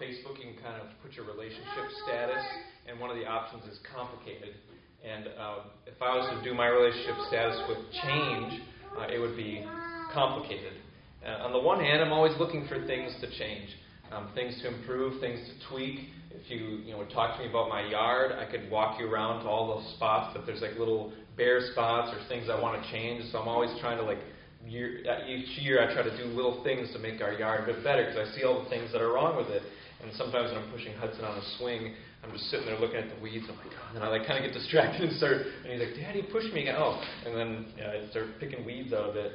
Facebook, you can kind of put your relationship status, and one of the options is complicated. And uh, if I was to do my relationship status with change, uh, it would be complicated. Uh, on the one hand, I'm always looking for things to change, um, things to improve, things to tweak. If you you know would talk to me about my yard, I could walk you around to all the spots that there's like little bare spots or things I want to change. So I'm always trying to like year, uh, each year I try to do little things to make our yard a bit better because I see all the things that are wrong with it. And sometimes when I'm pushing Hudson on a swing, I'm just sitting there looking at the weeds. I'm like, oh, and then I like kind of get distracted and start. And he's like, Daddy, push me again. Oh, and then you know, I start picking weeds out of it.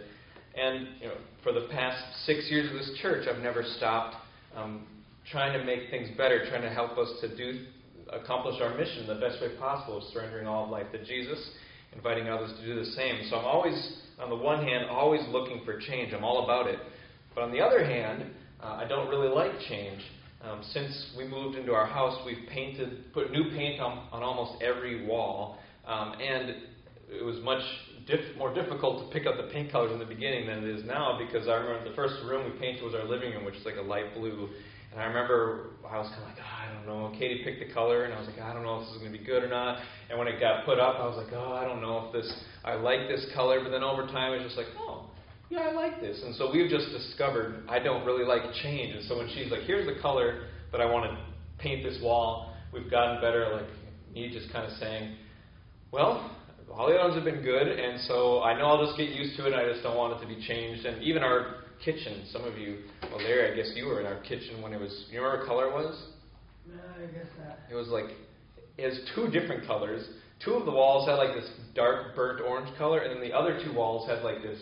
And you know, for the past six years of this church, I've never stopped um, trying to make things better, trying to help us to do accomplish our mission the best way possible, surrendering all of life to Jesus, inviting others to do the same. So I'm always on the one hand, always looking for change. I'm all about it. But on the other hand, uh, I don't really like change. Um, since we moved into our house, we've painted, put new paint on, on almost every wall, um, and it was much diff- more difficult to pick out the paint colors in the beginning than it is now because I remember the first room we painted was our living room, which is like a light blue. And I remember I was kind of like, oh, I don't know. Katie picked the color, and I was like, I don't know if this is going to be good or not. And when it got put up, I was like, oh, I don't know if this I like this color, but then over time it's just like, oh, yeah, I like this. And so we've just discovered I don't really like change. And so when she's like, here's the color that I want to paint this wall, we've gotten better. Like me just kind of saying, well, others have been good, and so I know I'll just get used to it. I just don't want it to be changed. And even our kitchen, some of you, well, Larry, I guess you were in our kitchen when it was. You remember what color it was? Yeah, I guess that. It was like it has two different colors two of the walls had like this dark burnt orange color, and then the other two walls had like this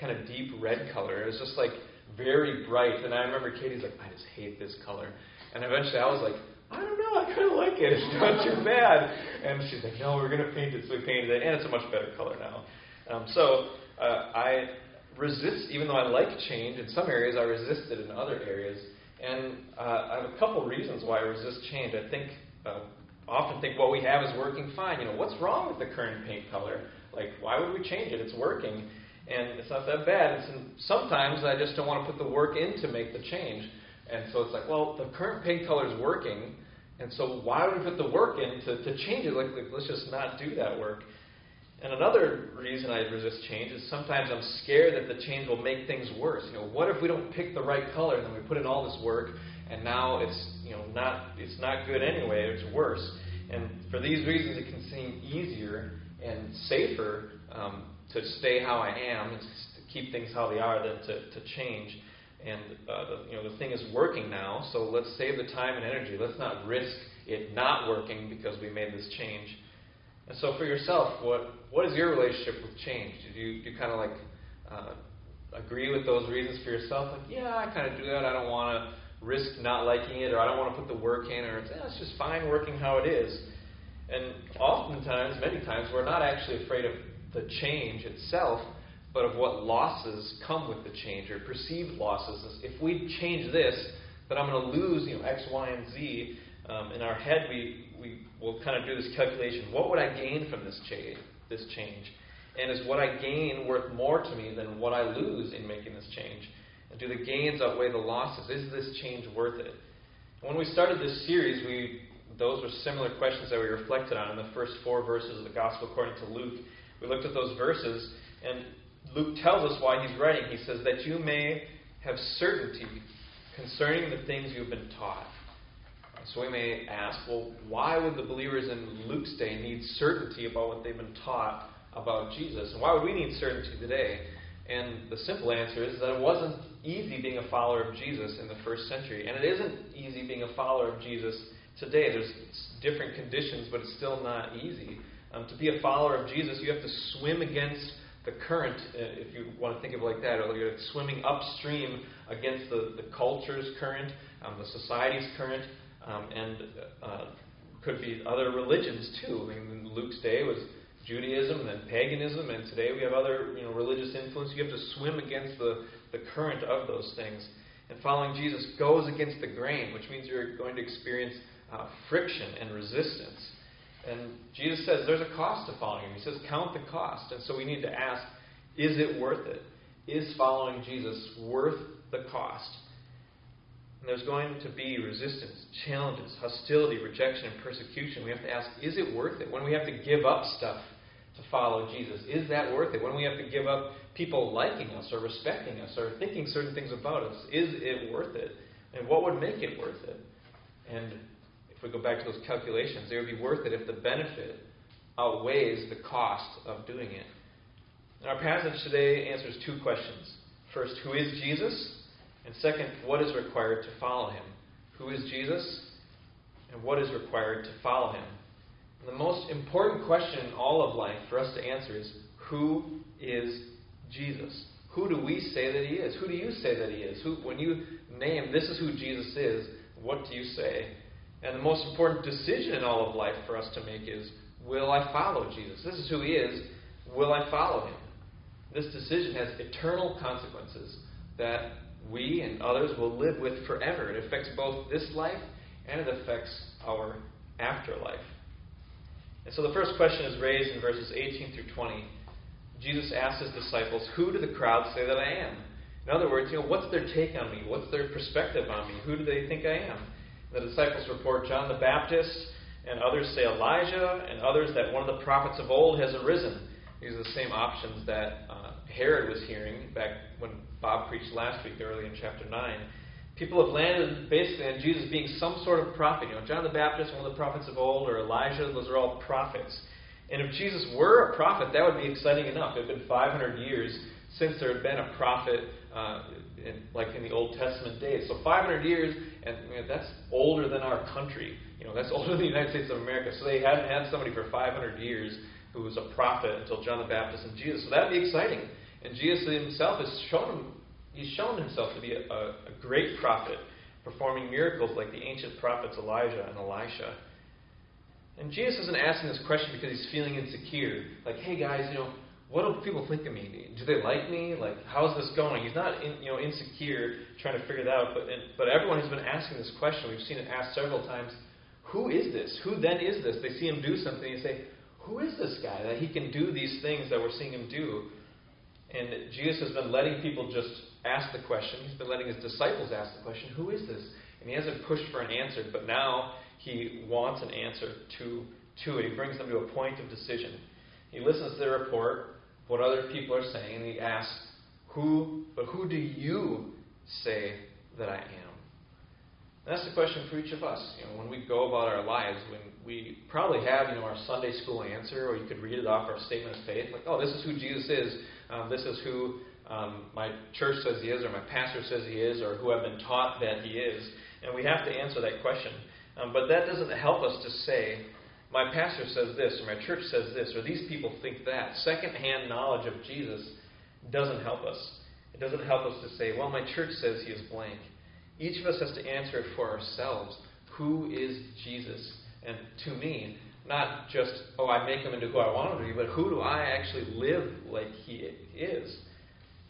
kind of deep red color. It was just like very bright. And I remember Katie's like, I just hate this color. And eventually I was like, I don't know, I kind of like it. It's not too bad. And she's like, No, we're going to paint it. So we painted it, and it's a much better color now. Um, so uh, I resist, even though I like change in some areas, I resist it in other areas. And uh, I have a couple reasons why I resist change. I think uh, often think what we have is working fine. You know, what's wrong with the current paint color? Like, why would we change it? It's working, and it's not that bad. And sometimes I just don't want to put the work in to make the change. And so it's like, well, the current paint color is working, and so why would we put the work in to, to change it? Like, like, let's just not do that work. And another reason I resist change is sometimes I'm scared that the change will make things worse. You know, what if we don't pick the right color and then we put in all this work and now it's you know not it's not good anyway. It's worse. And for these reasons, it can seem easier and safer um, to stay how I am, to keep things how they are, than to, to change. And uh, the, you know the thing is working now, so let's save the time and energy. Let's not risk it not working because we made this change. And so for yourself, what what is your relationship with change? Do you, you kind of like uh, agree with those reasons for yourself? Like, yeah, I kind of do that. I don't want to risk not liking it, or I don't want to put the work in, or it's, eh, it's just fine working how it is. And oftentimes, many times, we're not actually afraid of the change itself, but of what losses come with the change, or perceived losses. If we change this, then I'm going to lose, you know, X, Y, and Z. Um, in our head, we we will kind of do this calculation. What would I gain from this change? This change, and is what I gain worth more to me than what I lose in making this change? And do the gains outweigh the losses? Is this change worth it? When we started this series, we those were similar questions that we reflected on in the first four verses of the Gospel according to Luke. We looked at those verses, and Luke tells us why he's writing. He says, That you may have certainty concerning the things you have been taught. So we may ask, well, why would the believers in Luke's day need certainty about what they've been taught about Jesus? And why would we need certainty today? And the simple answer is that it wasn't easy being a follower of Jesus in the first century. And it isn't easy being a follower of Jesus today. There's different conditions, but it's still not easy. Um, to be a follower of Jesus, you have to swim against the current, uh, if you want to think of it like that, or you're swimming upstream against the, the culture's current, um, the society's current, um, and uh, could be other religions too. I mean, in Luke's day was Judaism and then paganism, and today we have other you know, religious influence. You have to swim against the, the current of those things. And following Jesus goes against the grain, which means you're going to experience uh, friction and resistance. And Jesus says there's a cost to following him. He says, count the cost. And so we need to ask, is it worth it? Is following Jesus worth the cost? And there's going to be resistance, challenges, hostility, rejection, and persecution. We have to ask, is it worth it? When we have to give up stuff to follow Jesus, is that worth it? When we have to give up people liking us or respecting us or thinking certain things about us, is it worth it? And what would make it worth it? And if we go back to those calculations, it would be worth it if the benefit outweighs the cost of doing it. And our passage today answers two questions. First, who is Jesus? And second, what is required to follow him? Who is Jesus? And what is required to follow him? And the most important question in all of life for us to answer is who is Jesus? Who do we say that he is? Who do you say that he is? Who, when you name this is who Jesus is, what do you say? And the most important decision in all of life for us to make is will I follow Jesus? This is who he is. Will I follow him? This decision has eternal consequences that we and others will live with forever. It affects both this life and it affects our afterlife. And so the first question is raised in verses 18 through 20. Jesus asks his disciples, Who do the crowd say that I am? In other words, you know, what's their take on me? What's their perspective on me? Who do they think I am? The disciples report John the Baptist, and others say Elijah, and others that one of the prophets of old has arisen. These are the same options that uh, Herod was hearing back when Bob preached last week, early in chapter 9. People have landed basically on Jesus being some sort of prophet. You know, John the Baptist, one of the prophets of old, or Elijah, those are all prophets. And if Jesus were a prophet, that would be exciting enough. It had been 500 years since there had been a prophet, uh, in, like in the Old Testament days. So 500 years, and you know, that's older than our country. You know, that's older than the United States of America. So they hadn't had somebody for 500 years who was a prophet until John the Baptist and Jesus. So that'd be exciting. And Jesus himself has shown he's shown himself to be a, a, a great prophet, performing miracles like the ancient prophets Elijah and Elisha. And Jesus isn't asking this question because he's feeling insecure. Like, hey guys, you know, what do people think of me? Do they like me? Like, how's this going? He's not, in, you know, insecure, trying to figure it out. But but everyone has been asking this question. We've seen it asked several times. Who is this? Who then is this? They see him do something and say, Who is this guy that he can do these things that we're seeing him do? And Jesus has been letting people just ask the question. He's been letting his disciples ask the question, Who is this? And he hasn't pushed for an answer, but now he wants an answer to, to it. He brings them to a point of decision. He listens to their report, what other people are saying, and he asks, Who, but who do you say that I am? And that's the question for each of us. You know, when we go about our lives, when we probably have, you know, our Sunday school answer, or you could read it off our statement of faith, like, oh, this is who Jesus is. Um, this is who um, my church says he is, or my pastor says he is, or who I've been taught that he is. And we have to answer that question. Um, but that doesn't help us to say, my pastor says this, or my church says this, or these people think that. Secondhand knowledge of Jesus doesn't help us. It doesn't help us to say, well, my church says he is blank. Each of us has to answer it for ourselves. Who is Jesus? And to me, not just, oh, I make him into who I want him to be, but who do I actually live like he is?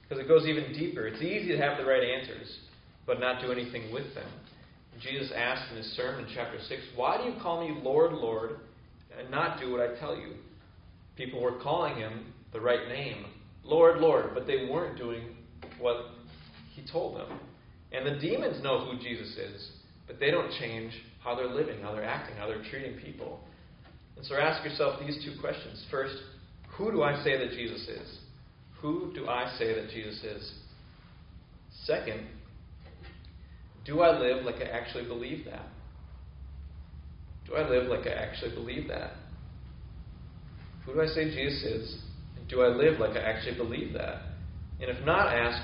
Because it goes even deeper. It's easy to have the right answers, but not do anything with them. Jesus asked in his sermon chapter 6, Why do you call me Lord, Lord, and not do what I tell you? People were calling him the right name, Lord, Lord, but they weren't doing what he told them. And the demons know who Jesus is, but they don't change how they're living, how they're acting, how they're treating people. And so ask yourself these two questions. First, who do I say that Jesus is? Who do I say that Jesus is? Second, do I live like I actually believe that? Do I live like I actually believe that? Who do I say Jesus is? And do I live like I actually believe that? And if not, ask,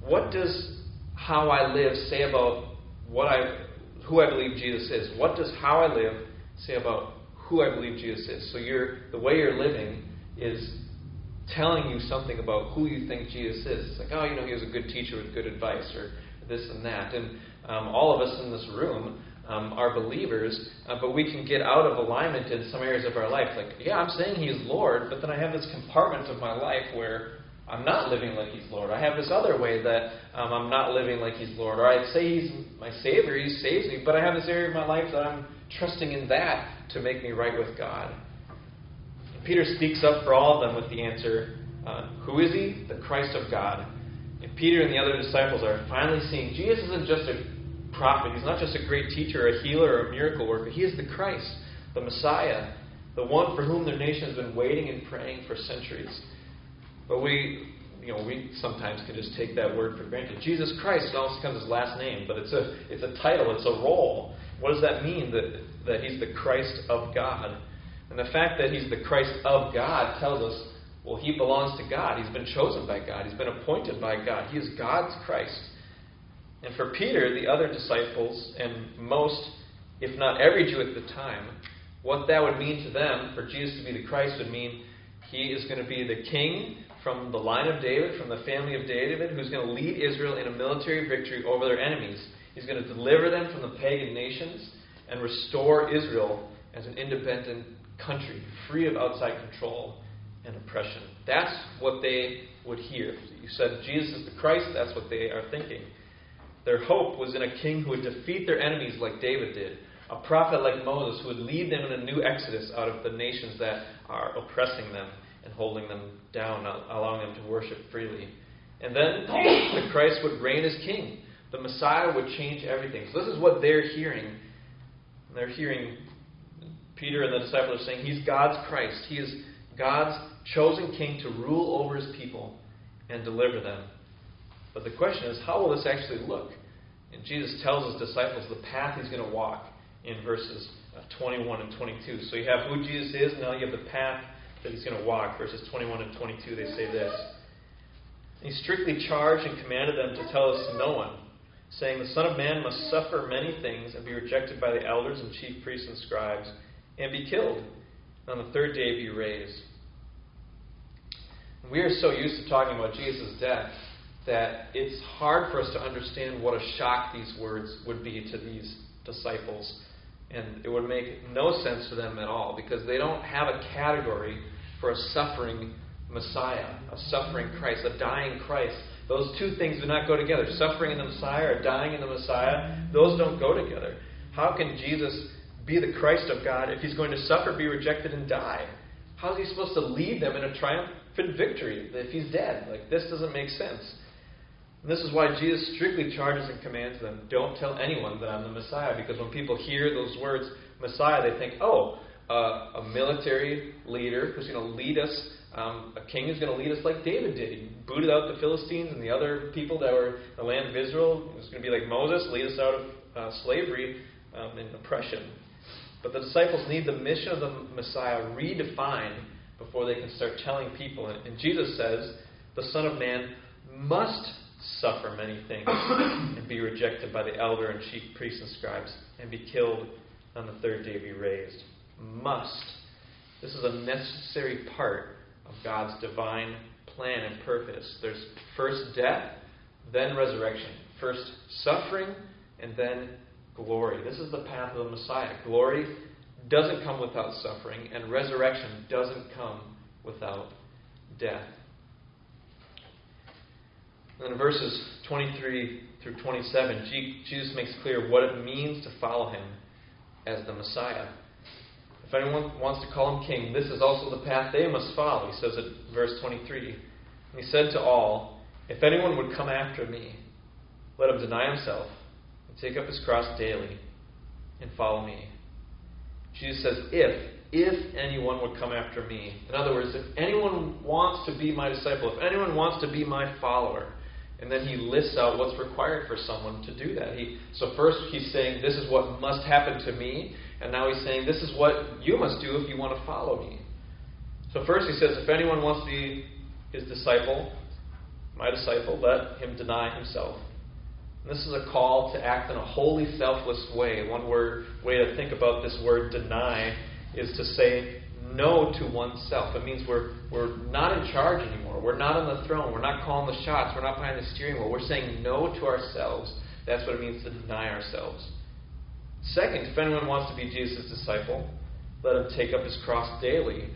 what does how I live say about what I, who I believe Jesus is? What does how I live say about who I believe Jesus is? So you're, the way you're living is telling you something about who you think Jesus is. It's like, oh, you know, he was a good teacher with good advice, or this and that. And um, all of us in this room um, are believers, uh, but we can get out of alignment in some areas of our life. Like, yeah, I'm saying He's Lord, but then I have this compartment of my life where I'm not living like He's Lord. I have this other way that um, I'm not living like He's Lord. Or I say He's my Savior, He saves me, but I have this area of my life that I'm trusting in that to make me right with God. And Peter speaks up for all of them with the answer uh, Who is He? The Christ of God. And Peter and the other disciples are finally seeing Jesus isn't just a prophet. He's not just a great teacher, a healer, a miracle worker. He is the Christ, the Messiah, the one for whom their nation has been waiting and praying for centuries. But we, you know, we sometimes can just take that word for granted. Jesus Christ it almost becomes his last name, but it's a it's a title, it's a role. What does that mean? That that he's the Christ of God. And the fact that he's the Christ of God tells us, well, he belongs to God. He's been chosen by God. He's been appointed by God. He is God's Christ. And for Peter, the other disciples, and most, if not every Jew at the time, what that would mean to them, for Jesus to be the Christ, would mean he is going to be the king from the line of David, from the family of David, who's going to lead Israel in a military victory over their enemies. He's going to deliver them from the pagan nations and restore Israel as an independent country, free of outside control and oppression. That's what they would hear. You said Jesus is the Christ, that's what they are thinking. Their hope was in a king who would defeat their enemies like David did, a prophet like Moses who would lead them in a new exodus out of the nations that are oppressing them and holding them down, allowing them to worship freely. And then the Christ would reign as king. The Messiah would change everything. So this is what they're hearing. They're hearing Peter and the disciples saying he's God's Christ. He is God's chosen king to rule over his people and deliver them. But the question is, how will this actually look? And Jesus tells his disciples the path he's going to walk in verses uh, 21 and 22. So you have who Jesus is, and now you have the path that he's going to walk. Verses 21 and 22, they say this. He strictly charged and commanded them to tell us no one, saying, The Son of Man must suffer many things and be rejected by the elders and chief priests and scribes, and be killed, and on the third day be raised. We are so used to talking about Jesus' death that it's hard for us to understand what a shock these words would be to these disciples. And it would make no sense to them at all because they don't have a category for a suffering Messiah, a suffering Christ, a dying Christ. Those two things do not go together. Suffering in the Messiah or dying in the Messiah, those don't go together. How can Jesus be the Christ of God if he's going to suffer, be rejected, and die? How is he supposed to lead them in a triumphant victory if he's dead? Like, this doesn't make sense. And this is why Jesus strictly charges and commands them don't tell anyone that I'm the Messiah. Because when people hear those words, Messiah, they think, oh, uh, a military leader who's going to lead us, um, a king who's going to lead us like David did. He booted out the Philistines and the other people that were in the land of Israel. It was going to be like Moses, lead us out of uh, slavery um, and oppression. But the disciples need the mission of the Messiah redefined before they can start telling people. And Jesus says, the Son of Man must suffer many things and be rejected by the elder and chief priests and scribes and be killed on the third day be raised. Must. This is a necessary part of God's divine plan and purpose. There's first death, then resurrection. First suffering, and then glory. This is the path of the Messiah. Glory doesn't come without suffering, and resurrection doesn't come without death. And in verses 23 through 27, Jesus makes clear what it means to follow him as the Messiah. If anyone wants to call him king, this is also the path they must follow, he says at verse 23. And he said to all, If anyone would come after me, let him deny himself and take up his cross daily and follow me. Jesus says, If, if anyone would come after me. In other words, if anyone wants to be my disciple, if anyone wants to be my follower, and then he lists out what's required for someone to do that. He, so first he's saying, This is what must happen to me. And now he's saying, This is what you must do if you want to follow me. So first he says, If anyone wants to be his disciple, my disciple, let him deny himself. And this is a call to act in a wholly selfless way. One word way to think about this word deny is to say no to oneself. It means we're, we're not in charge anymore. We're not on the throne. We're not calling the shots. We're not behind the steering wheel. We're saying no to ourselves. That's what it means to deny ourselves. Second, if anyone wants to be Jesus' disciple, let him take up his cross daily.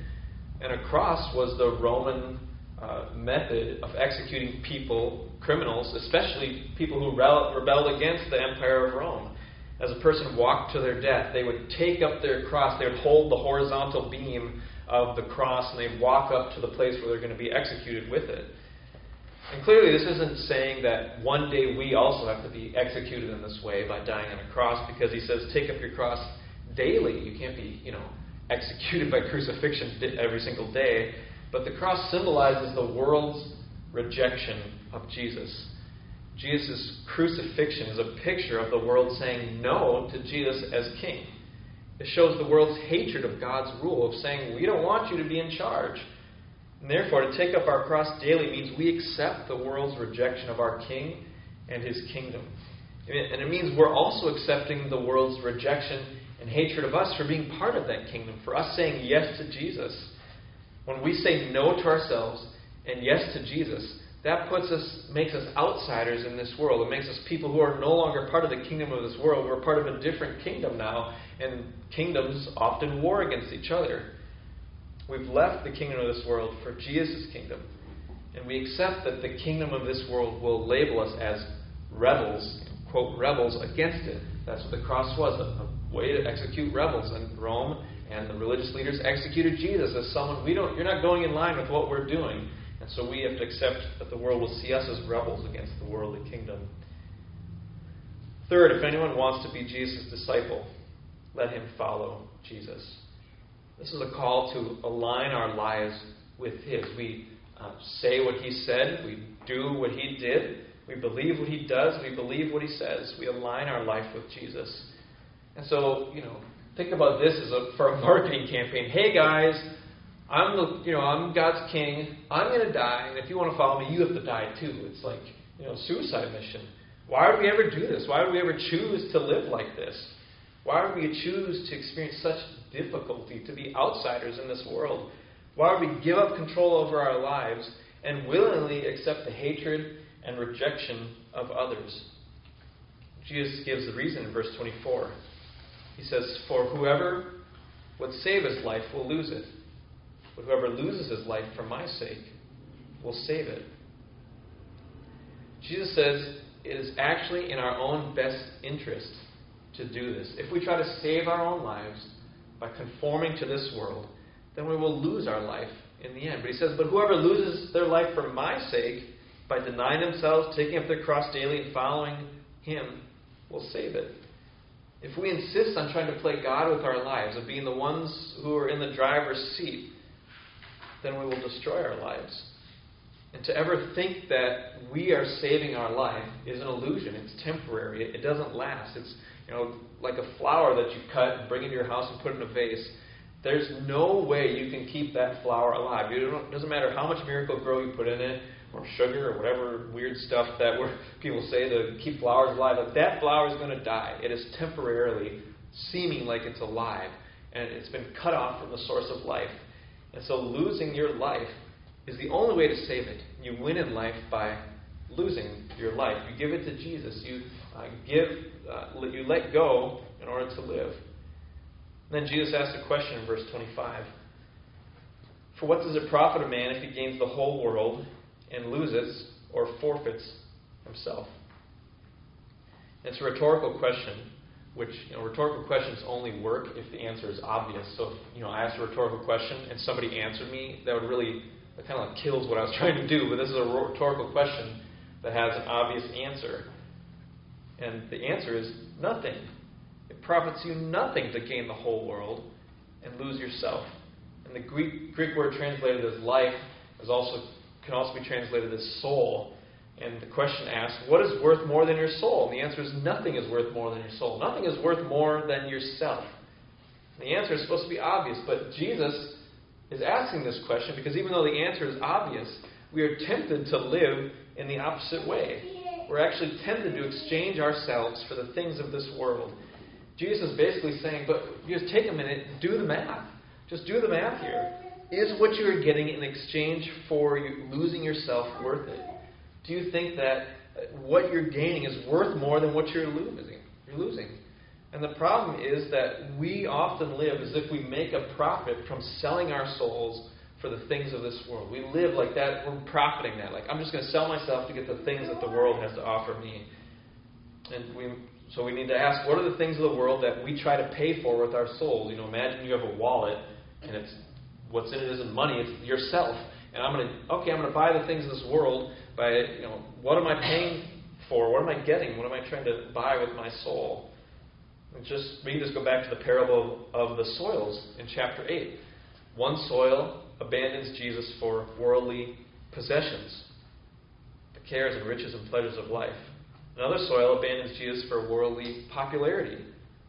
And a cross was the Roman uh, method of executing people, criminals, especially people who rebelled against the empire of Rome as a person walked to their death, they would take up their cross, they would hold the horizontal beam of the cross, and they'd walk up to the place where they're going to be executed with it. And clearly, this isn't saying that one day we also have to be executed in this way by dying on a cross, because he says, take up your cross daily. You can't be, you know, executed by crucifixion every single day. But the cross symbolizes the world's rejection of Jesus. Jesus' crucifixion is a picture of the world saying no to Jesus as king. It shows the world's hatred of God's rule, of saying, We don't want you to be in charge. And therefore, to take up our cross daily means we accept the world's rejection of our king and his kingdom. And it means we're also accepting the world's rejection and hatred of us for being part of that kingdom, for us saying yes to Jesus. When we say no to ourselves and yes to Jesus, that puts us, makes us outsiders in this world. It makes us people who are no longer part of the kingdom of this world. We're part of a different kingdom now, and kingdoms often war against each other. We've left the kingdom of this world for Jesus' kingdom. And we accept that the kingdom of this world will label us as rebels, quote, rebels against it. That's what the cross was a, way to execute rebels. And Rome and the religious leaders executed Jesus as someone we don't, you're not going in line with what we're doing. And so we have to accept that the world will see us as rebels against the worldly kingdom. Third, if anyone wants to be Jesus' disciple, let him follow Jesus. This is a call to align our lives with His. We uh, say what He said, we do what He did, we believe what He does, we believe what He says. We align our life with Jesus. And so, you know, think about this as a, for a marketing campaign. Hey guys, I'm the, you know, I'm God's king. I'm going to die, and if you want to follow me, you have to die too. It's like, you know, suicide mission. Why would we ever do this? Why would we ever choose to live like this? Why would we choose to experience such difficulty to be outsiders in this world? Why would we give up control over our lives and willingly accept the hatred and rejection of others? Jesus gives the reason in verse 24. He says, For whoever would save his life will lose it but whoever loses his life for my sake will save it. Jesus says it is actually in our own best interest to do this. If we try to save our own lives by conforming to this world, then we will lose our life in the end. But he says, But whoever loses their life for my sake, by denying themselves, taking up their cross daily, and following him, will save it. If we insist on trying to play God with our lives, of being the ones who are in the driver's seat, then we will destroy our lives. And to ever think that we are saving our life is an illusion. It's temporary. It, it doesn't last. It's you know like a flower that you cut and bring into your house and put in a vase. There's no way you can keep that flower alive. It doesn't matter how much Miracle-Gro you put in it, or sugar, or whatever weird stuff that people say to keep flowers alive. Like that flower is going to die. It is temporarily seeming like it's alive, and it's been cut off from the source of life. And so losing your life is the only way to save it. You win in life by losing your life. You give it to Jesus. You uh, give, uh, you let go in order to live. And then Jesus asked a question in verse 25. For what does it profit a man if he gains the whole world and loses or forfeits himself? It's a rhetorical question which you know, rhetorical questions only work if the answer is obvious. So if you know I asked a rhetorical question and somebody answered me, that would really that kind of like kills what I was trying to do. But this is a rhetorical question that has an obvious answer, and the answer is nothing. It profits you nothing to gain the whole world and lose yourself. And the Greek Greek word translated as life is also can also be translated as soul. And the question asks, what is worth more than your soul? And the answer is nothing is worth more than your soul. Nothing is worth more than yourself. And the answer is supposed to be obvious, but Jesus is asking this question because even though the answer is obvious, we are tempted to live in the opposite way. We're actually tempted to exchange ourselves for the things of this world. Jesus is basically saying, but just take a minute, do the math. Just do the math here. Is what you are getting in exchange for losing yourself worth it? Do you think that uh, what you're gaining is worth more than what you're losing? You're losing. And the problem is that we often live as if we make a profit from selling our souls for the things of this world. We live like that, we're profiting that. Like, I'm just going to sell myself to get the things that the world has to offer me. And we, so we need to ask, what are the things of the world that we try to pay for with our souls? You know, imagine you have a wallet, and it's what's in it isn't money, it's yourself. And I'm going to okay, I'm going to buy the things of this world by you know what am I paying for? What am I getting? What am I trying to buy with my soul? And just read just Go back to the parable of the soils in chapter eight. One soil abandons Jesus for worldly possessions, the cares and riches and pleasures of life. Another soil abandons Jesus for worldly popularity.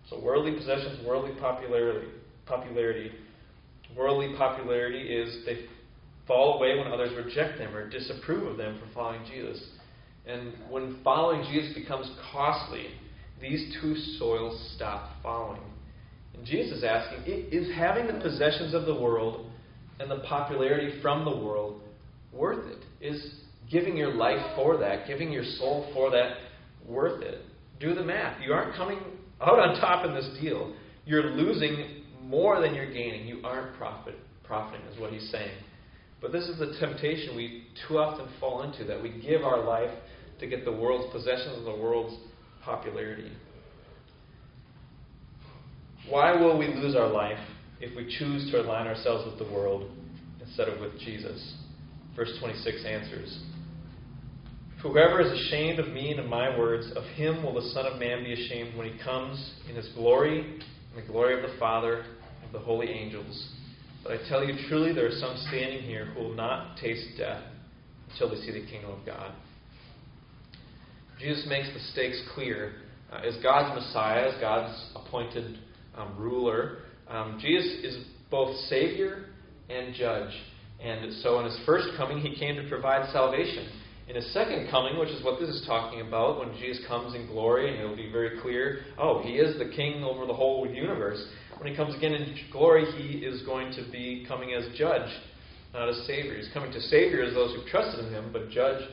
So worldly possessions, worldly popularity, popularity. Worldly popularity is they fall away when others reject them or disapprove of them for following Jesus. And when following Jesus becomes costly, these two soils stop following. And Jesus is asking, is having the possessions of the world and the popularity from the world worth it? Is giving your life for that, giving your soul for that, worth it? Do the math. You aren't coming out on top in this deal. You're losing more than you're gaining. You aren't profit, profiting, is what he's saying. But this is the temptation we too often fall into that we give our life to get the world's possessions and the world's popularity. Why will we lose our life if we choose to align ourselves with the world instead of with Jesus? Verse 26 answers Whoever is ashamed of me and of my words, of him will the Son of Man be ashamed when he comes in his glory and the glory of the Father and the holy angels. But I tell you truly, there are some standing here who will not taste death until they see the kingdom of God. Jesus makes the stakes clear. Uh, as God's Messiah, as God's appointed um, ruler, um, Jesus is both Savior and Judge. And so in his first coming, he came to provide salvation. In his second coming, which is what this is talking about, when Jesus comes in glory, and it'll be very clear oh, he is the king over the whole universe. When he comes again in glory, he is going to be coming as judge, not as savior. He's coming to savior as those who have trusted in him, but judge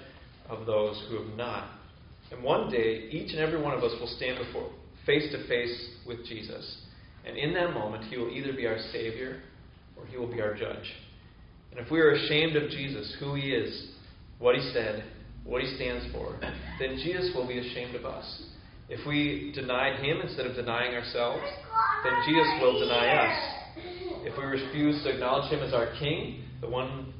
of those who have not. And one day, each and every one of us will stand before face to face with Jesus. And in that moment, he will either be our savior or he will be our judge. And if we are ashamed of Jesus, who he is, what he said, what he stands for, then Jesus will be ashamed of us. If we denied him instead of denying ourselves, then Jesus will deny us. If we refuse to acknowledge him as our king, the one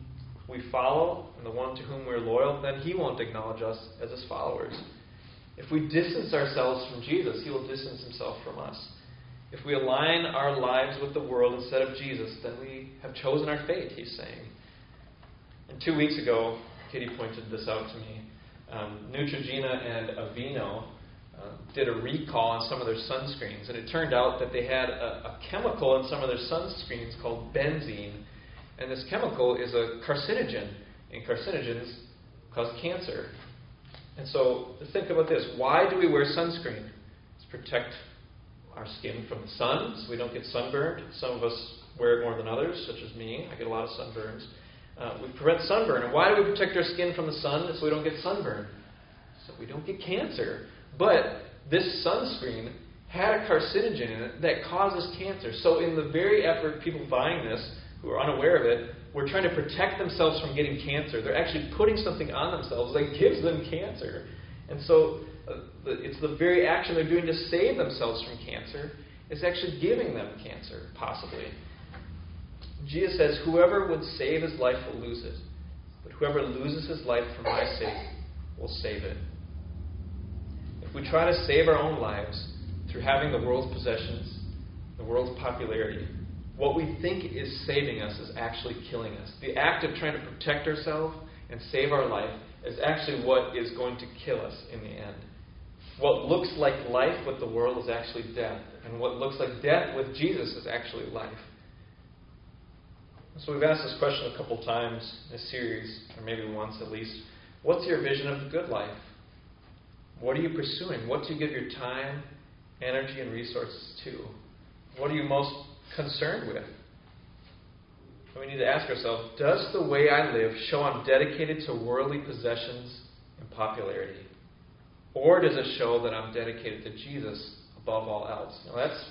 we follow, and the one to whom we're loyal, then he won't acknowledge us as his followers. If we distance ourselves from Jesus, he will distance himself from us. If we align our lives with the world instead of Jesus, then we have chosen our fate, he's saying. And two weeks ago, Katie pointed this out to me. Um, Neutrogena and Aveeno uh, did a recall on some of their sunscreens, and it turned out that they had a, a chemical in some of their sunscreens called benzene, and this chemical is a carcinogen, and carcinogens cause cancer. And so think about this: Why do we wear sunscreen? It's to protect our skin from the sun, so we don't get sunburned. Some of us wear it more than others, such as me. I get a lot of sunburns. Uh, we prevent sunburn. And why do we protect our skin from the sun? So we don't get sunburn. So we don't get cancer. But this sunscreen had a carcinogen in it that causes cancer. So in the very effort, people buying this who are unaware of it, were trying to protect themselves from getting cancer. They're actually putting something on themselves that gives them cancer. And so uh, it's the very action they're doing to save themselves from cancer is actually giving them cancer, possibly. Jesus says, Whoever would save his life will lose it, but whoever loses his life for my sake will save it. We try to save our own lives through having the world's possessions, the world's popularity, what we think is saving us is actually killing us. The act of trying to protect ourselves and save our life is actually what is going to kill us in the end. What looks like life with the world is actually death, and what looks like death with Jesus is actually life. So we've asked this question a couple times in this series, or maybe once at least. What's your vision of the good life? What are you pursuing? What do you give your time, energy, and resources to? What are you most concerned with? And we need to ask ourselves Does the way I live show I'm dedicated to worldly possessions and popularity? Or does it show that I'm dedicated to Jesus above all else? Now, that's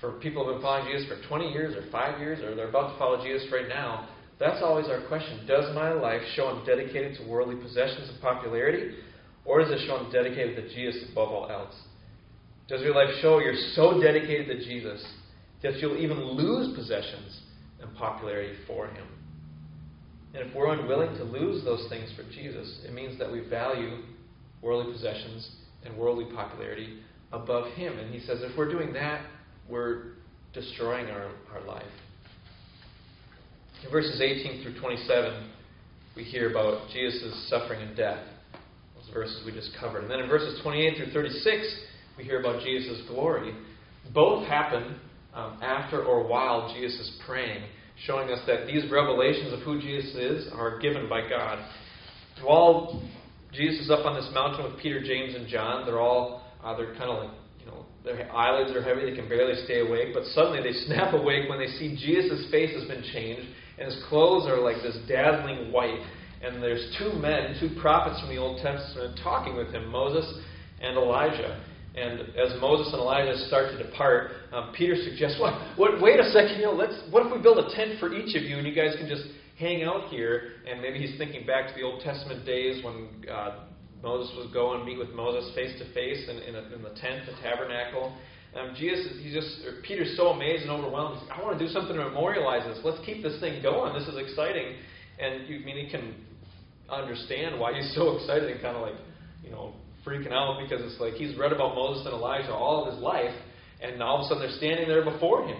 for people who have been following Jesus for 20 years or 5 years or they're about to follow Jesus right now, that's always our question. Does my life show I'm dedicated to worldly possessions and popularity? Or does it show I'm dedicated to Jesus above all else? Does your life show you're so dedicated to Jesus that you'll even lose possessions and popularity for Him? And if we're unwilling to lose those things for Jesus, it means that we value worldly possessions and worldly popularity above Him. And He says if we're doing that, we're destroying our, our life. In verses 18 through 27, we hear about Jesus' suffering and death. Verses we just covered. And then in verses 28 through 36, we hear about Jesus' glory. Both happen um, after or while Jesus is praying, showing us that these revelations of who Jesus is are given by God. While Jesus is up on this mountain with Peter, James, and John, they're all uh, they're kind of like you know their eyelids are heavy, they can barely stay awake, but suddenly they snap awake when they see Jesus' face has been changed and his clothes are like this dazzling white. And there's two men, two prophets from the Old Testament, talking with him Moses and Elijah. And as Moses and Elijah start to depart, um, Peter suggests, what, what, wait a second, you know, let's, what if we build a tent for each of you and you guys can just hang out here? And maybe he's thinking back to the Old Testament days when uh, Moses would go and meet with Moses face to face in, in, the tent, the tabernacle. Um, Jesus, he just Peter's so amazed and overwhelmed. He's I want to do something to memorialize this. Let's keep this thing going. This is exciting. And you I mean he can understand why he's so excited and kind of like, you know, freaking out because it's like he's read about Moses and Elijah all of his life, and all of a sudden they're standing there before him.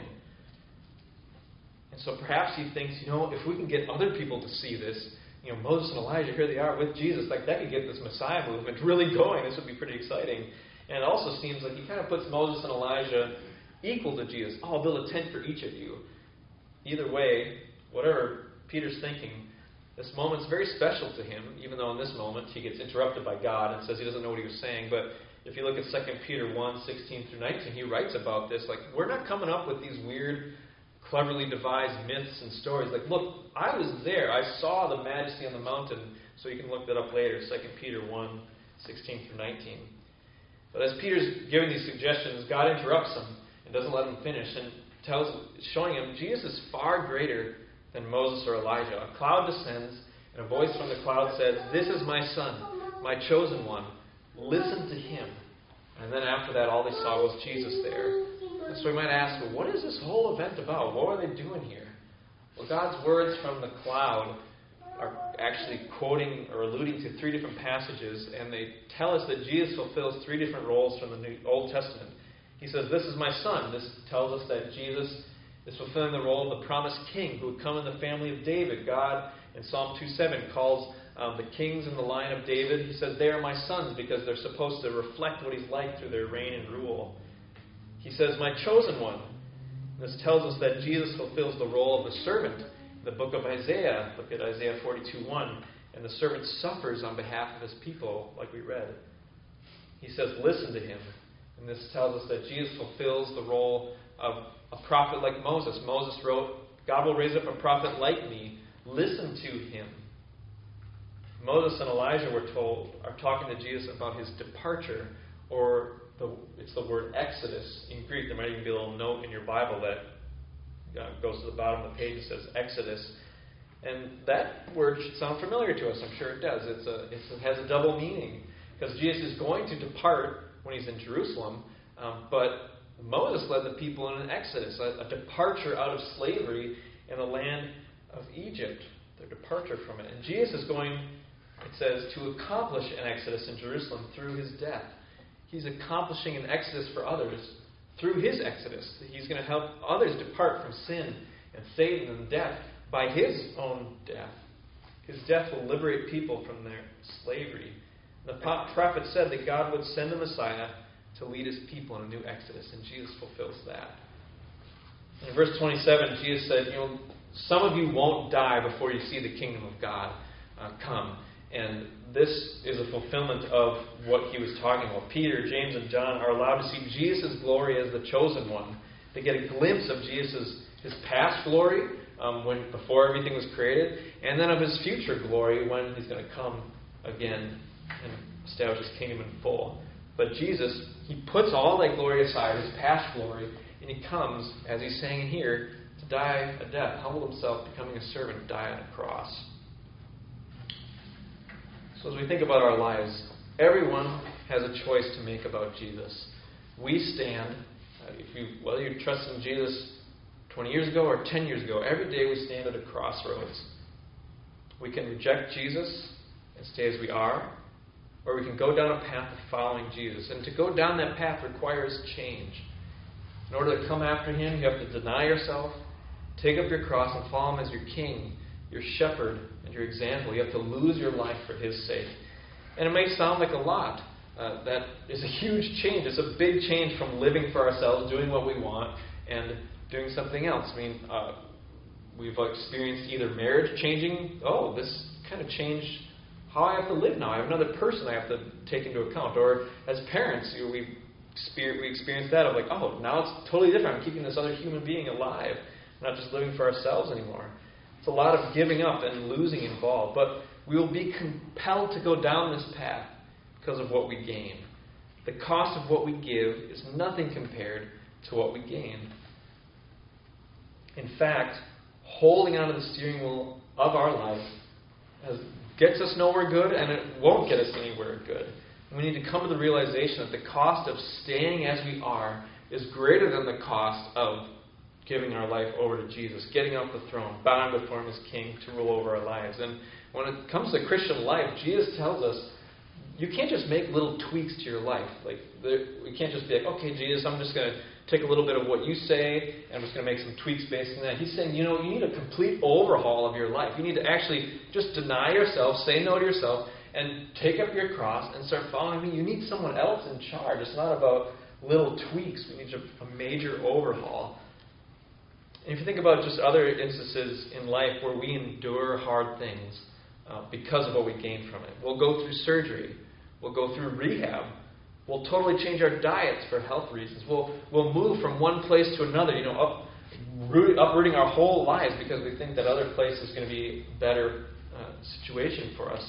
And so perhaps he thinks, you know, if we can get other people to see this, you know, Moses and Elijah, here they are with Jesus, like that could get this Messiah movement really going. This would be pretty exciting. And it also seems like he kind of puts Moses and Elijah equal to Jesus. Oh, I'll build a tent for each of you. Either way, whatever Peter's thinking, this moment's very special to him, even though in this moment he gets interrupted by God and says he doesn't know what he was saying. But if you look at 2 Peter 1 16 through 19, he writes about this. Like, we're not coming up with these weird, cleverly devised myths and stories. Like, look, I was there. I saw the majesty on the mountain. So you can look that up later 2 Peter 1 16 through 19. But as Peter's giving these suggestions, God interrupts him and doesn't let him finish and tells, showing him Jesus is far greater than Moses or Elijah. A cloud descends, and a voice from the cloud says, This is my son, my chosen one. Listen to him. And then after that, all they saw was Jesus there. And so we might ask, well, what is this whole event about? What are they doing here? Well, God's words from the cloud are actually quoting or alluding to three different passages, and they tell us that Jesus fulfills three different roles from the New, Old Testament. He says, This is my son. This tells us that Jesus is fulfilling the role of the promised king who would come in the family of David. God, in Psalm 2:7, calls um, the kings in the line of David. He says, They are my sons because they're supposed to reflect what he's like through their reign and rule. He says, My chosen one. This tells us that Jesus fulfills the role of the servant the book of Isaiah, look at Isaiah 42 1. And the servant suffers on behalf of his people, like we read. He says, Listen to him. And this tells us that Jesus fulfills the role of a prophet like Moses. Moses wrote, God will raise up a prophet like me. Listen to him. Moses and Elijah, we're told, are talking to Jesus about his departure, or the, it's the word exodus in Greek. There might even be a little note in your Bible that uh, goes to the bottom of the page, it says Exodus. And that word should sound familiar to us. I'm sure it does. It's a, it's, it has a double meaning because Jesus is going to depart when he's in Jerusalem, um, but Moses led the people in an exodus, a, a departure out of slavery in the land of Egypt, their departure from it. And Jesus is going, it says, to accomplish an exodus in Jerusalem through his death. He's accomplishing an exodus for others through his exodus. He's going to help others depart from sin and Satan and death by his own death. His death will liberate people from their slavery. The prophet said that God would send a Messiah to lead his people in a new exodus, and Jesus fulfills that. In verse 27, Jesus said, You know, some of you won't die before you see the kingdom of God uh, come. And this is a fulfillment of what he was talking about. Peter, James, and John are allowed to see Jesus' glory as the chosen one. They get a glimpse of Jesus' his past glory um, when before everything was created, and then of his future glory when he's going to come again and establish his kingdom in full. But Jesus, he puts all that glory aside, his past glory, and he comes, as he's saying here, to die a death, humble himself, becoming a servant, die on a cross. So as we think about our lives, everyone has a choice to make about Jesus. We stand, uh, if you, whether you trust in Jesus 20 years ago or 10 years ago, every day we stand at a crossroads. We can reject Jesus and stay as we are, or we can go down a path of following Jesus. And to go down that path requires change. In order to come after Him, you have to deny yourself, take up your cross, and follow Him as your King, your shepherd, and your example. You have to lose your life for His sake. And it may sound like a lot. Uh, that is a huge change. It's a big change from living for ourselves, doing what we want, and doing something else. I mean, uh, we've experienced either marriage changing. Oh, this kind of changed how I have to live now. I have another person I have to take into account. Or as parents, you know, we we experience that of like, oh, now it's totally different. I'm keeping this other human being alive, not just living for ourselves anymore. It's a lot of giving up and losing involved. But we will be compelled to go down this path because of what we gain. The cost of what we give is nothing compared to what we gain. In fact, holding onto the steering wheel of our life has, gets us nowhere good and it won't get us anywhere good. We need to come to the realization that the cost of staying as we are is greater than the cost of giving our life over to Jesus, getting off the throne, bowing before Him as King to rule over our lives. And when it comes to Christian life, Jesus tells us you can't just make little tweaks to your life. Like we can't just be like, okay, Jesus, I'm just going to take a little bit of what you say and I'm just going to make some tweaks based on that. He's saying, you know, you need a complete overhaul of your life. You need to actually just deny yourself, say no to yourself, and take up your cross and start following me. You need someone else in charge. It's not about little tweaks. We need a major overhaul. And if you think about just other instances in life where we endure hard things uh, because of what we gain from it, we'll go through surgery, we'll go through rehab, we'll totally change our diets for health reasons, we'll, we'll move from one place to another, you know, up, root, uprooting our whole lives because we think that other place is going to be a better uh, situation for us.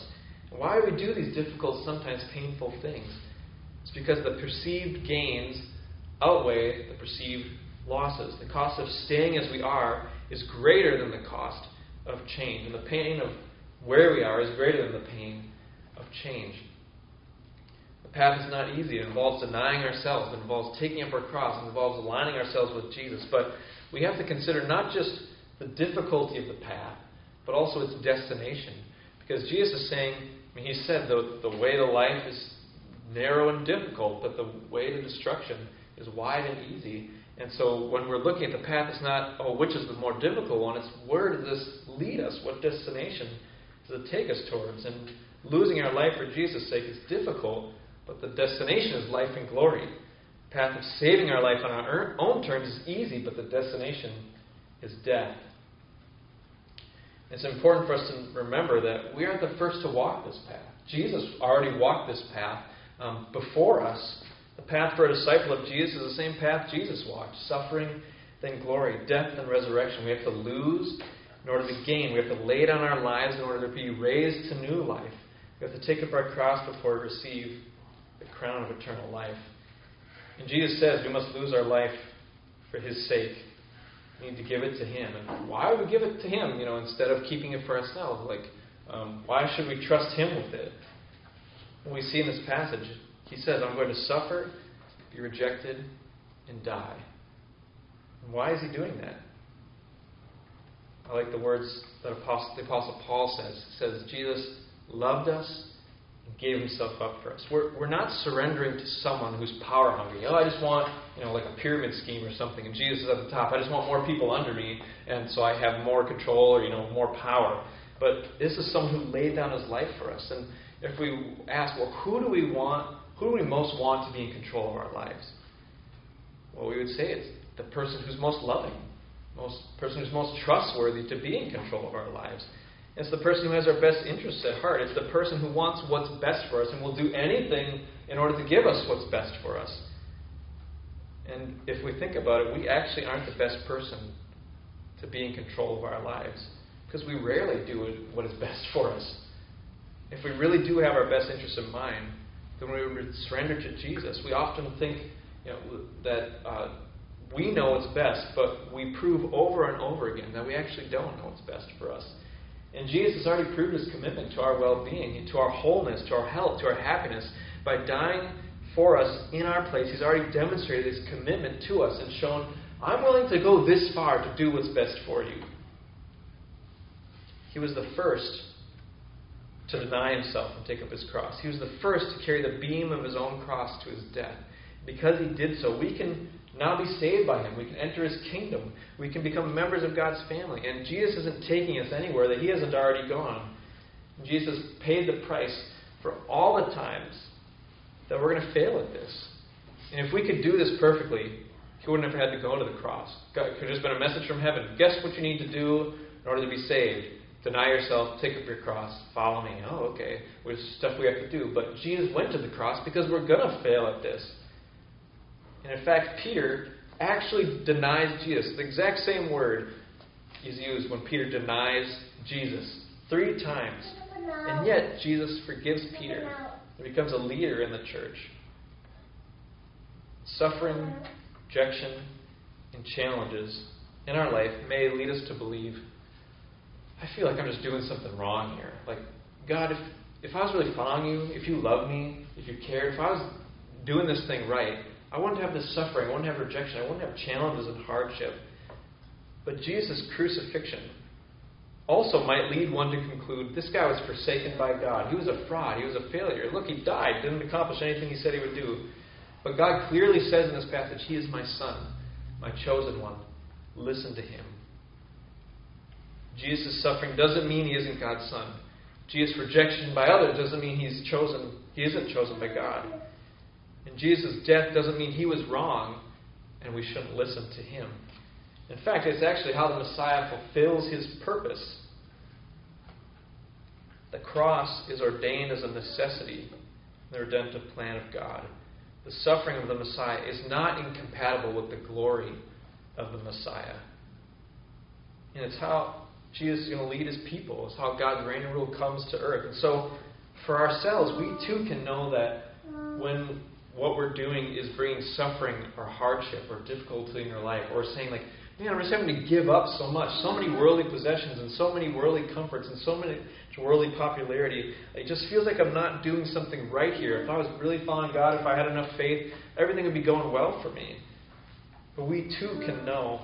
Why we do these difficult, sometimes painful things? It's because the perceived gains outweigh the perceived losses. The cost of staying as we are is greater than the cost of change. And the pain of where we are is greater than the pain of change. Path is not easy. It involves denying ourselves, it involves taking up our cross, it involves aligning ourselves with Jesus. But we have to consider not just the difficulty of the path, but also its destination. Because Jesus is saying, I mean, he said the, the way to life is narrow and difficult, but the way to destruction is wide and easy. And so when we're looking at the path, it's not, oh, which is the more difficult one? It's where does this lead us? What destination does it take us towards? And losing our life for Jesus' sake is difficult, but the destination is life and glory. The path of saving our life on our own terms is easy, but the destination is death. It's important for us to remember that we aren't the first to walk this path. Jesus already walked this path um, before us. The path for a disciple of Jesus is the same path Jesus walked suffering, then glory, death, and resurrection. We have to lose in order to gain. We have to lay down our lives in order to be raised to new life. We have to take up our cross before we receive crown of eternal life. And Jesus says we must lose our life for his sake. We need to give it to him. And why would we give it to him, you know, instead of keeping it for ourselves? Like, um, why should we trust him with it? And we see in this passage, he says, I'm going to suffer, be rejected, and die. And why is he doing that? I like the words that the Apostle Paul says. He says, Jesus loved us gave himself up for us. We're, we're not surrendering to someone who's power hungry. Oh, I just want, you know, like a pyramid scheme or something, and Jesus is at the top. I just want more people under me, and so I have more control or, you know, more power. But this is someone who laid down his life for us. And if we ask, well, who do we want who do we most want to be in control of our lives? Well, we would say it's the person who's most loving, most person who's most trustworthy to be in control of our lives. It's the person who has our best interests at heart. It's the person who wants what's best for us and will do anything in order to give us what's best for us. And if we think about it, we actually aren't the best person to be in control of our lives because we rarely do what is best for us. If we really do have our best interests in mind, then we surrender to Jesus. We often think you know, that uh, we know what's best, but we prove over and over again that we actually don't know what's best for us. And Jesus has already proved his commitment to our well being, to our wholeness, to our health, to our happiness by dying for us in our place. He's already demonstrated his commitment to us and shown, I'm willing to go this far to do what's best for you. He was the first to deny himself and take up his cross. He was the first to carry the beam of his own cross to his death. Because he did so, we can now be saved by him. We can enter his kingdom. We can become members of God's family. And Jesus isn't taking us anywhere that he hasn't already gone. Jesus paid the price for all the times that we're going to fail at this. And if we could do this perfectly, he wouldn't have had to go to the cross. it could have just been a message from heaven. Guess what you need to do in order to be saved? Deny yourself, take up your cross, follow me. Oh, okay. There's stuff we have to do. But Jesus went to the cross because we're going to fail at this. And in fact, Peter actually denies Jesus. The exact same word is used when Peter denies Jesus three times. And yet, Jesus forgives Peter and becomes a leader in the church. Suffering, rejection, and challenges in our life may lead us to believe, I feel like I'm just doing something wrong here. Like, God, if, if I was really following you, if you loved me, if you cared, if I was doing this thing right, I wouldn't have this suffering, I wouldn't have rejection, I wouldn't have challenges and hardship. But Jesus' crucifixion also might lead one to conclude this guy was forsaken by God. He was a fraud. He was a failure. Look, he died, didn't accomplish anything he said he would do. But God clearly says in this passage, He is my son, my chosen one. Listen to him. Jesus' suffering doesn't mean he isn't God's son. Jesus' rejection by others doesn't mean he's chosen, he isn't chosen by God. And Jesus' death doesn't mean he was wrong and we shouldn't listen to him. In fact, it's actually how the Messiah fulfills his purpose. The cross is ordained as a necessity in the redemptive plan of God. The suffering of the Messiah is not incompatible with the glory of the Messiah. And it's how Jesus is going to lead his people. It's how God's reign and rule comes to earth. And so, for ourselves, we too can know that when what we're doing is bringing suffering or hardship or difficulty in your life, or saying, like, man, I'm just having to give up so much, so many worldly possessions and so many worldly comforts and so many worldly popularity. It just feels like I'm not doing something right here. If I was really following God, if I had enough faith, everything would be going well for me. But we too can know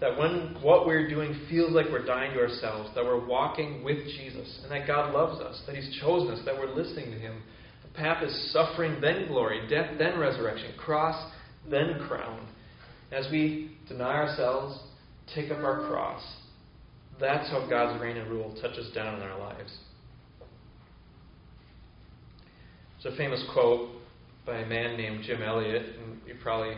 that when what we're doing feels like we're dying to ourselves, that we're walking with Jesus, and that God loves us, that He's chosen us, that we're listening to Him, path is suffering, then glory, death, then resurrection, cross, then crown. As we deny ourselves, take up our cross, that's how God's reign and rule touches down in our lives. There's a famous quote by a man named Jim Elliot, and you probably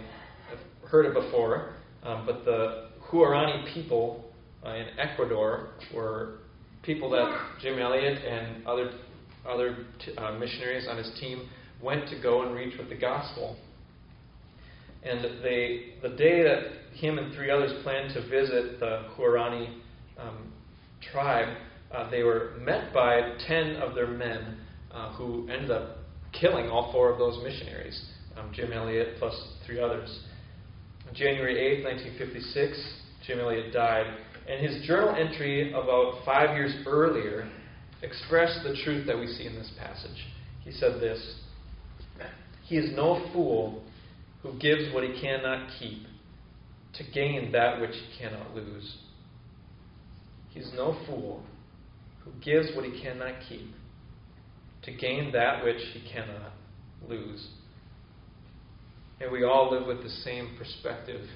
have heard it before, um, but the Huaorani people uh, in Ecuador were people that Jim Elliot and other other t- uh, missionaries on his team went to go and reach with the gospel. And they, the day that him and three others planned to visit the Huaorani um, tribe, uh, they were met by ten of their men uh, who ended up killing all four of those missionaries um, Jim Elliot plus three others. January 8, 1956, Jim Elliot died. And his journal entry about five years earlier expressed the truth that we see in this passage. He said this He is no fool who gives what he cannot keep to gain that which he cannot lose. He's no fool who gives what he cannot keep to gain that which he cannot lose. And we all live with the same perspective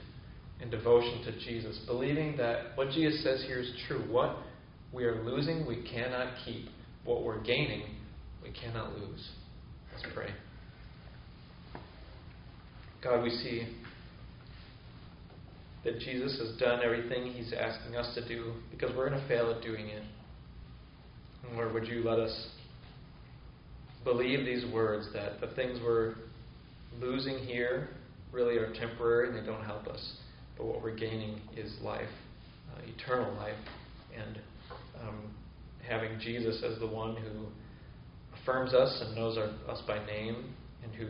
and devotion to Jesus, believing that what Jesus says here is true. What we are losing, we cannot keep. What we're gaining, we cannot lose. Let's pray. God, we see that Jesus has done everything he's asking us to do because we're going to fail at doing it. And Lord, would you let us believe these words that the things we're losing here really are temporary and they don't help us, but what we're gaining is life, uh, eternal life, and um, having Jesus as the one who affirms us and knows our, us by name and who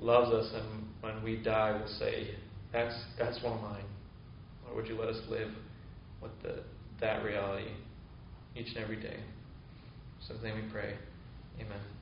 loves us, and when we die, will say, "That's that's one of mine." Or would you let us live with the, that reality each and every day? So, then we pray. Amen.